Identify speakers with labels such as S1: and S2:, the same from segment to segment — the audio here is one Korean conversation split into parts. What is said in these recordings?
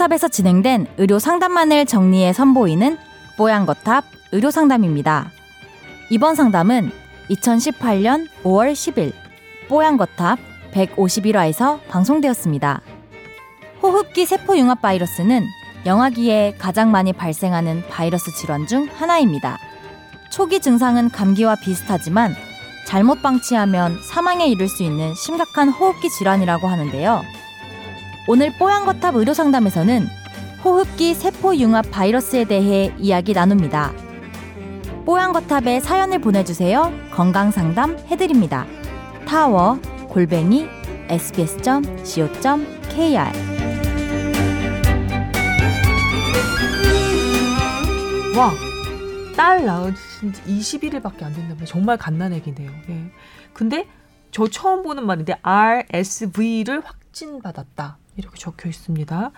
S1: 뽀양거탑에서 진행된 의료 상담만을 정리해 선보이는 뽀양거탑 의료 상담입니다. 이번 상담은 2018년 5월 10일 뽀양거탑 151화에서 방송되었습니다. 호흡기 세포융합 바이러스는 영아기에 가장 많이 발생하는 바이러스 질환 중 하나입니다. 초기 증상은 감기와 비슷하지만 잘못 방치하면 사망에 이를 수 있는 심각한 호흡기 질환이라고 하는데요. 오늘 뽀얀거탑 의료상담에서는 호흡기 세포융합 바이러스에 대해 이야기 나눕니다. 뽀얀거탑에 사연을 보내주세요. 건강상담 해드립니다. 타워 골뱅이 sbs.co.kr
S2: 와, 딸 낳으신 지 21일밖에 안 된다면 정말 갓난 애기네요. 예. 근데 저 처음 보는 말인데 RSV를 확진받았다. 이렇게 적혀 있습니다.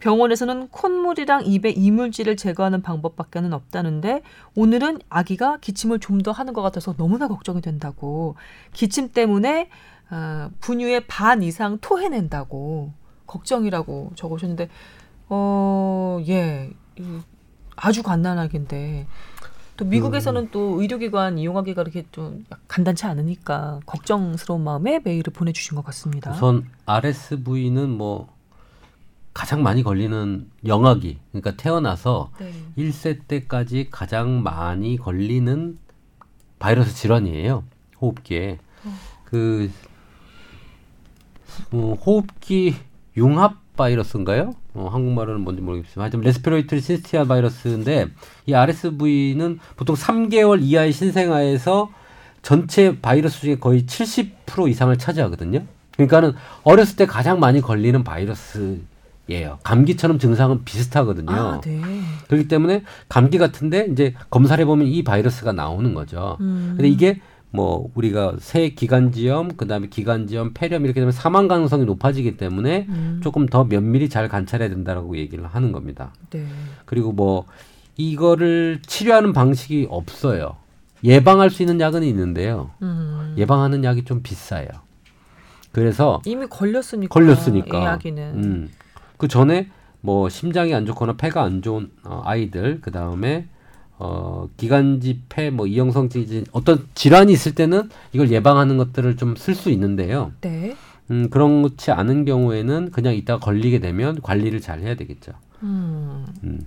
S2: 병원에서는 콧물이랑 입에 이물질을 제거하는 방법밖에는 없다는데 오늘은 아기가 기침을 좀 더 하는 것 같아서 너무나 걱정이 된다고 기침 때문에 어, 분유의 반 이상 토해낸다고 걱정이라고 적으셨는데 어 예 아주 갓난하긴데 또 미국에서는 음. 또 의료기관 이용하기가 그렇게 좀 간단치 않으니까 걱정스러운 마음에 메일을 보내주신 것 같습니다.
S3: 우선 RSV는 뭐 가장 많이 걸리는 영아기, 그러니까 태어나서 네. 1세 때까지 가장 많이 걸리는 바이러스 질환이에요. 호흡기에. 어. 그 어, 호흡기 융합 바이러스인가요? 어, 한국말은 뭔지 모르겠지만 하여튼 respiratory syncytial 바이러스인데 이 RSV는 보통 3개월 이하의 신생아에서 전체 바이러스 중에 거의 70% 이상을 차지하거든요. 그러니까는 어렸을 때 가장 많이 걸리는 바이러스예요. 감기처럼 증상은 비슷하거든요. 아, 네. 그렇기 때문에 감기 같은데 이제 검사를 해보면 이 바이러스가 나오는 거죠. 음. 근데 이게 뭐 우리가 새 기관지염 그다음에 기관지염 폐렴 이렇게 되면 사망 가능성이 높아지기 때문에 음. 조금 더 면밀히 잘 관찰해야 된다라고 얘기를 하는 겁니다. 네. 그리고 뭐 이거를 치료하는 방식이 없어요. 예방할 수 있는 약은 있는데요. 음. 예방하는 약이 좀 비싸요. 그래서
S2: 이미 걸렸으니까
S3: 걸렸으니까 약이는 음. 그 전에 뭐 심장이 안 좋거나 폐가 안 좋은 어, 아이들 그 다음에 어, 기관지 폐, 뭐 이형성증 어떤 질환이 있을 때는 이걸 예방하는 것들을 좀 쓸 수 있는데요. 네. 음, 그렇지 않은 경우에는 그냥 이따가 걸리게 되면 관리를 잘 해야 되겠죠. 음.
S2: 음.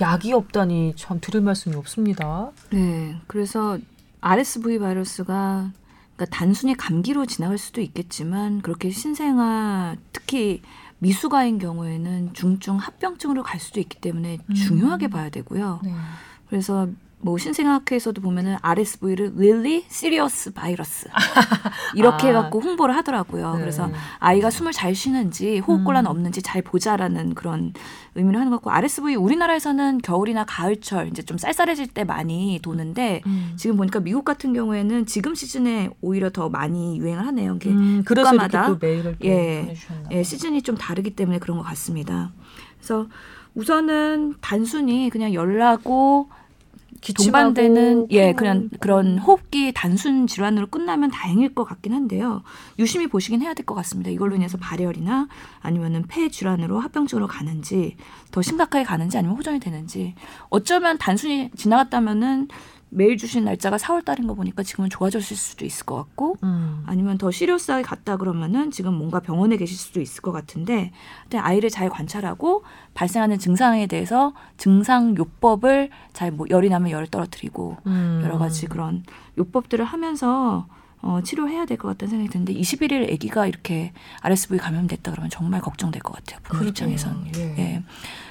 S2: 약이 없다니 참 들을 말씀이 없습니다.
S4: 네. 그래서 RSV 바이러스가 그러니까 단순히 감기로 지나갈 수도 있겠지만 그렇게 신생아 특히 미숙아인 경우에는 중증 합병증으로 갈 수도 있기 때문에 음. 중요하게 봐야 되고요. 네. 그래서 뭐 신생아학회에서도 보면은 RSV를 really serious virus 이렇게 아. 해갖고 홍보를 하더라고요. 네. 그래서 아이가 숨을 잘 쉬는지 호흡곤란 음. 없는지 잘 보자라는 그런 의미를 하는 것 같고 RSV 우리나라에서는 겨울이나 가을철 이제 좀 쌀쌀해질 때 많이 도는데 음. 지금 보니까 미국 같은 경우에는 지금 시즌에 오히려 더 많이 유행을 하네요. 이게 음, 국가마다 예, 예 시즌이 좀 다르기 때문에 그런 것 같습니다. 그래서 우선은 단순히 그냥 열나고 동반되는 예 그냥 그런 호흡기 단순 질환으로 끝나면 다행일 것 같긴 한데요. 유심히 보시긴 해야 될 것 같습니다. 이걸로 인해서 발열이나 아니면은 폐 질환으로 합병증으로 가는지 더 심각하게 가는지 아니면 호전이 되는지 어쩌면 단순히 지나갔다면은 메일 주신 날짜가 4월 달인 거 보니까 지금은 좋아졌을 수도 있을 것 같고 음. 아니면 더 시리어스하게 갔다 그러면은 지금 뭔가 병원에 계실 수도 있을 것 같은데 근데 아이를 잘 관찰하고 발생하는 증상에 대해서 증상 요법을 잘 뭐 열이 나면 열을 떨어뜨리고 음. 여러 가지 그런 요법들을 하면서 어, 치료해야 될 것 같다는 생각이 드는데 21일 아기가 이렇게 RSV 감염됐다 그러면 정말 걱정될 것 같아요. 부모 입장에서는. 예. 예.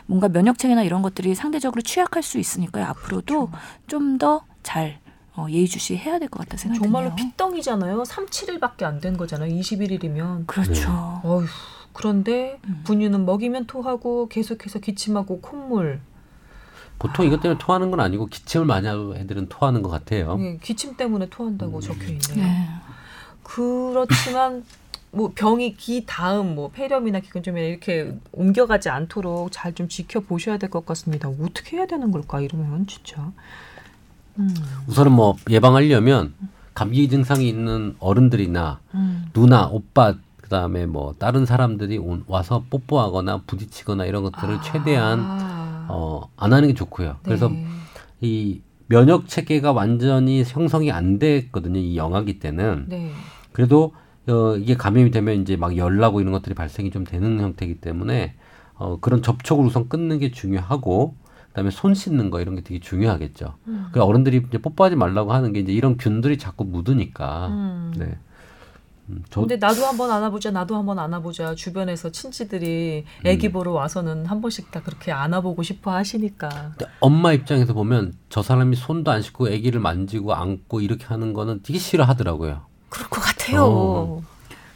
S4: 뭔가 면역체계나 이런 것들이 상대적으로 취약할 수 있으니까요. 앞으로도 그렇죠. 좀더 잘 어, 예의주시 해야 될 것 같다 생각이
S2: 정말로
S4: 드네요.
S2: 핏덩이잖아요. 3, 7일밖에 안 된 거잖아요. 21일이면.
S4: 그렇죠. 네.
S2: 어휴, 그런데 음. 분유는 먹이면 토하고 계속해서 기침하고 콧물.
S3: 보통 아. 이것 때문에 토하는 건 아니고 기침을 많이 하고 애들은 토하는 것 같아요.
S2: 네, 기침 때문에 토한다고 음. 적혀 있네요. 네. 그렇지만 뭐 병이 기 다음 뭐 폐렴이나 기관점이나 이렇게 옮겨가지 않도록 잘 좀 지켜보셔야 될 것 같습니다. 어떻게 해야 되는 걸까 이러면 진짜.
S3: 음. 우선은 뭐 예방하려면 감기 증상이 있는 어른들이나 음. 누나, 오빠, 그다음에 뭐 다른 사람들이 온, 와서 뽀뽀하거나 부딪히거나 이런 것들을 최대한
S2: 아.
S3: 어, 안 하는 게 좋고요. 그래서
S2: 네.
S3: 이 면역 체계가 완전히 형성이 안 됐거든요. 이 영아기 때는.
S2: 네.
S3: 그래도 어, 이게 감염이 되면 이제 막 열나고 이런 것들이 발생이 좀 되는 형태이기 때문에 어, 그런 접촉을 우선 끊는 게 중요하고 그다음에 손 씻는 거 이런 게 되게 중요하겠죠.
S2: 음.
S3: 그 어른들이 이제 뽀뽀하지 말라고 하는 게 이제 이런 균들이 자꾸 묻으니까.
S2: 음.
S3: 네. 음, 저
S2: 근데 나도 한번 안아보자, 나도 한번 안아보자. 주변에서 친지들이 아기
S3: 음.
S2: 보러 와서는 한 번씩 다 그렇게 안아보고 싶어 하시니까.
S3: 엄마 입장에서 보면 저 사람이 손도 안 씻고 아기를 만지고 안고 이렇게 하는 거는 되게 싫어하더라고요.
S2: 그럴 것 같아요.
S3: 어.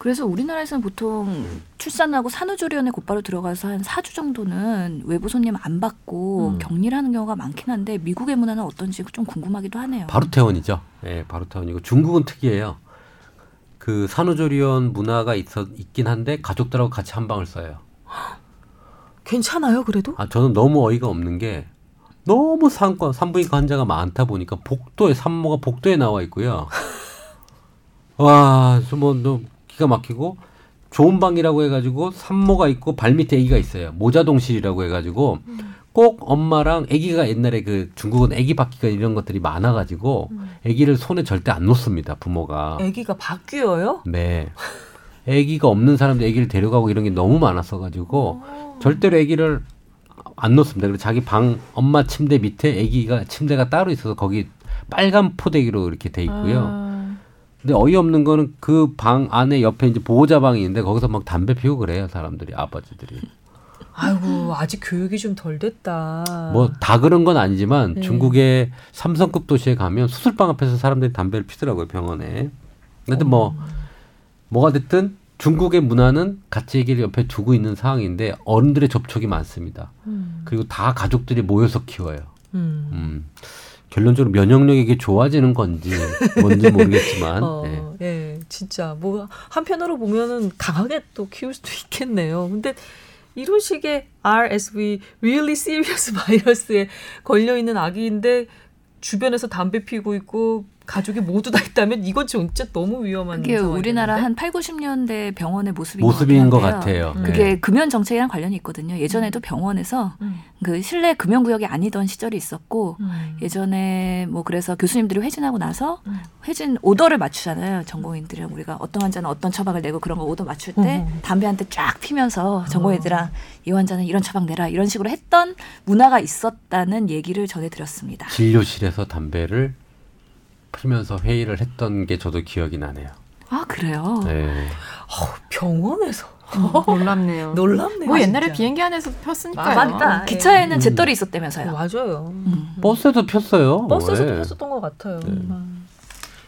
S4: 그래서 우리나라에서는 보통 출산하고 산후조리원에 곧바로 들어가서 한 4주 정도는 외부 손님 안 받고
S2: 음.
S4: 격리를 하는 경우가 많긴 한데 미국의 문화는 어떤지 좀 궁금하기도 하네요.
S3: 바로 퇴원이죠. 예, 바로 퇴원이고 중국은 특이해요. 그 산후조리원 문화가 있어 있긴 한데 가족들하고 같이 한 방을 써요.
S2: 괜찮아요, 그래도?
S3: 아 저는 너무 어이가 없는 게 너무 산과 산부인과 환자가 많다 보니까 복도에 산모가 복도에 나와 있고요. 와, 저뭐너 기가 막히고 좋은 방이라고 해가지고 산모가 있고 발 밑에 아기가 있어요. 모자동실이라고 해가지고 꼭 엄마랑 아기가 옛날에 그 중국은 아기 바퀴가 이런 것들이 많아가지고 아기를 손에 절대 안 놓습니다. 부모가.
S2: 아기가 바뀌어요?
S3: 네. 아기가 없는 사람들 아기를 데려가고 이런 게 너무 많았어가지고 절대로 아기를 안 놓습니다. 그래서 자기 방 엄마 침대 밑에 아기가 침대가 따로 있어서 거기 빨간 포대기로 이렇게 돼 있고요.
S2: 아,
S3: 근데 어이없는 거는 그 방 안에 옆에 이제 보호자 방이 있는데 거기서 막 담배 피우고 그래요 사람들이 아버지들이
S2: 아이고 아직 교육이 좀 덜 됐다.
S3: 뭐 다 그런 건 아니지만
S2: 네.
S3: 중국의 삼성급 도시에 가면 수술방 앞에서 사람들이 담배를 피더라고요 병원에 근데 뭐 뭐가 됐든 중국의 문화는 같이 얘기를 옆에 두고 있는 상황인데 어른들의 접촉이 많습니다
S2: 음.
S3: 그리고 다 가족들이 모여서 키워요
S2: 음.
S3: 음. 결론적으로 면역력이 이게 좋아지는 건지 뭔지 모르겠지만
S2: 어,
S3: 네.
S2: 예, 진짜 뭐 한편으로 보면은 강하게 또 키울 수도 있겠네요. 근데 이런 식의 RSV, really serious 바이러스에 걸려 있는 아기인데 주변에서 담배 피우고 있고 가족이 모두 다 있다면 이건 진짜 너무 위험한
S4: 그게
S2: 상황이겠는데?
S4: 우리나라 한 8, 90년대 병원의 모습인,
S3: 모습인
S4: 것것 같아요.
S3: 같아요
S2: 음.
S4: 그게
S3: 네.
S4: 금연 정책이랑 관련이 있거든요. 예전에도 병원에서
S2: 음.
S4: 그 실내 금연 구역이 아니던 시절이 있었고
S2: 음.
S4: 예전에 뭐 그래서 교수님들이 회진하고 나서
S2: 음.
S4: 회진 오더를 맞추잖아요. 전공인들이랑 우리가 어떤 환자는 어떤 처방을 내고 그런 거 오더 맞출 때
S2: 음.
S4: 담배 한 대 쫙 피면서 전공인들이랑 이 환자는 이런 처방 내라 이런 식으로 했던 문화가 있었다는 얘기를 전해드렸습니다.
S3: 진료실에서 담배를 피면서 회의를 했던 게 저도 기억이 나네요.
S4: 아 그래요?
S3: 네.
S2: 병원에서
S5: 놀랍네요.
S2: 놀랍네요.
S5: 뭐 옛날에
S2: 진짜.
S5: 비행기 안에서 폈으니까요.
S2: 아, 맞다.
S4: 기차에는
S3: 음.
S2: 어,
S4: 있었다면서요.
S2: 맞아요.
S4: 음.
S3: 버스에도 폈어요.
S2: 버스에서도
S3: 네.
S2: 했었던 것 같아요.
S3: 네.
S2: 음.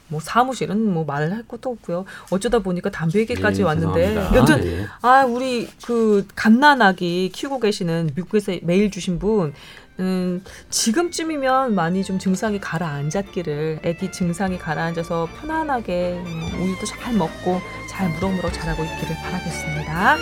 S2: 뭐 사무실은 뭐 말할 것도 없고요. 어쩌다 보니까 담배 얘기까지
S3: 예,
S2: 왔는데
S3: 죄송합니다.
S2: 여튼
S3: 예.
S2: 아 우리 그 갓난아기 키우고 계시는 미국에서 메일 주신 분 음, 지금쯤이면 많이 좀 증상이 가라앉았기를 아기 증상이 가라앉아서 편안하게 음, 우유도 잘 먹고 잘 무럭무럭 자라고 있기를 바라겠습니다.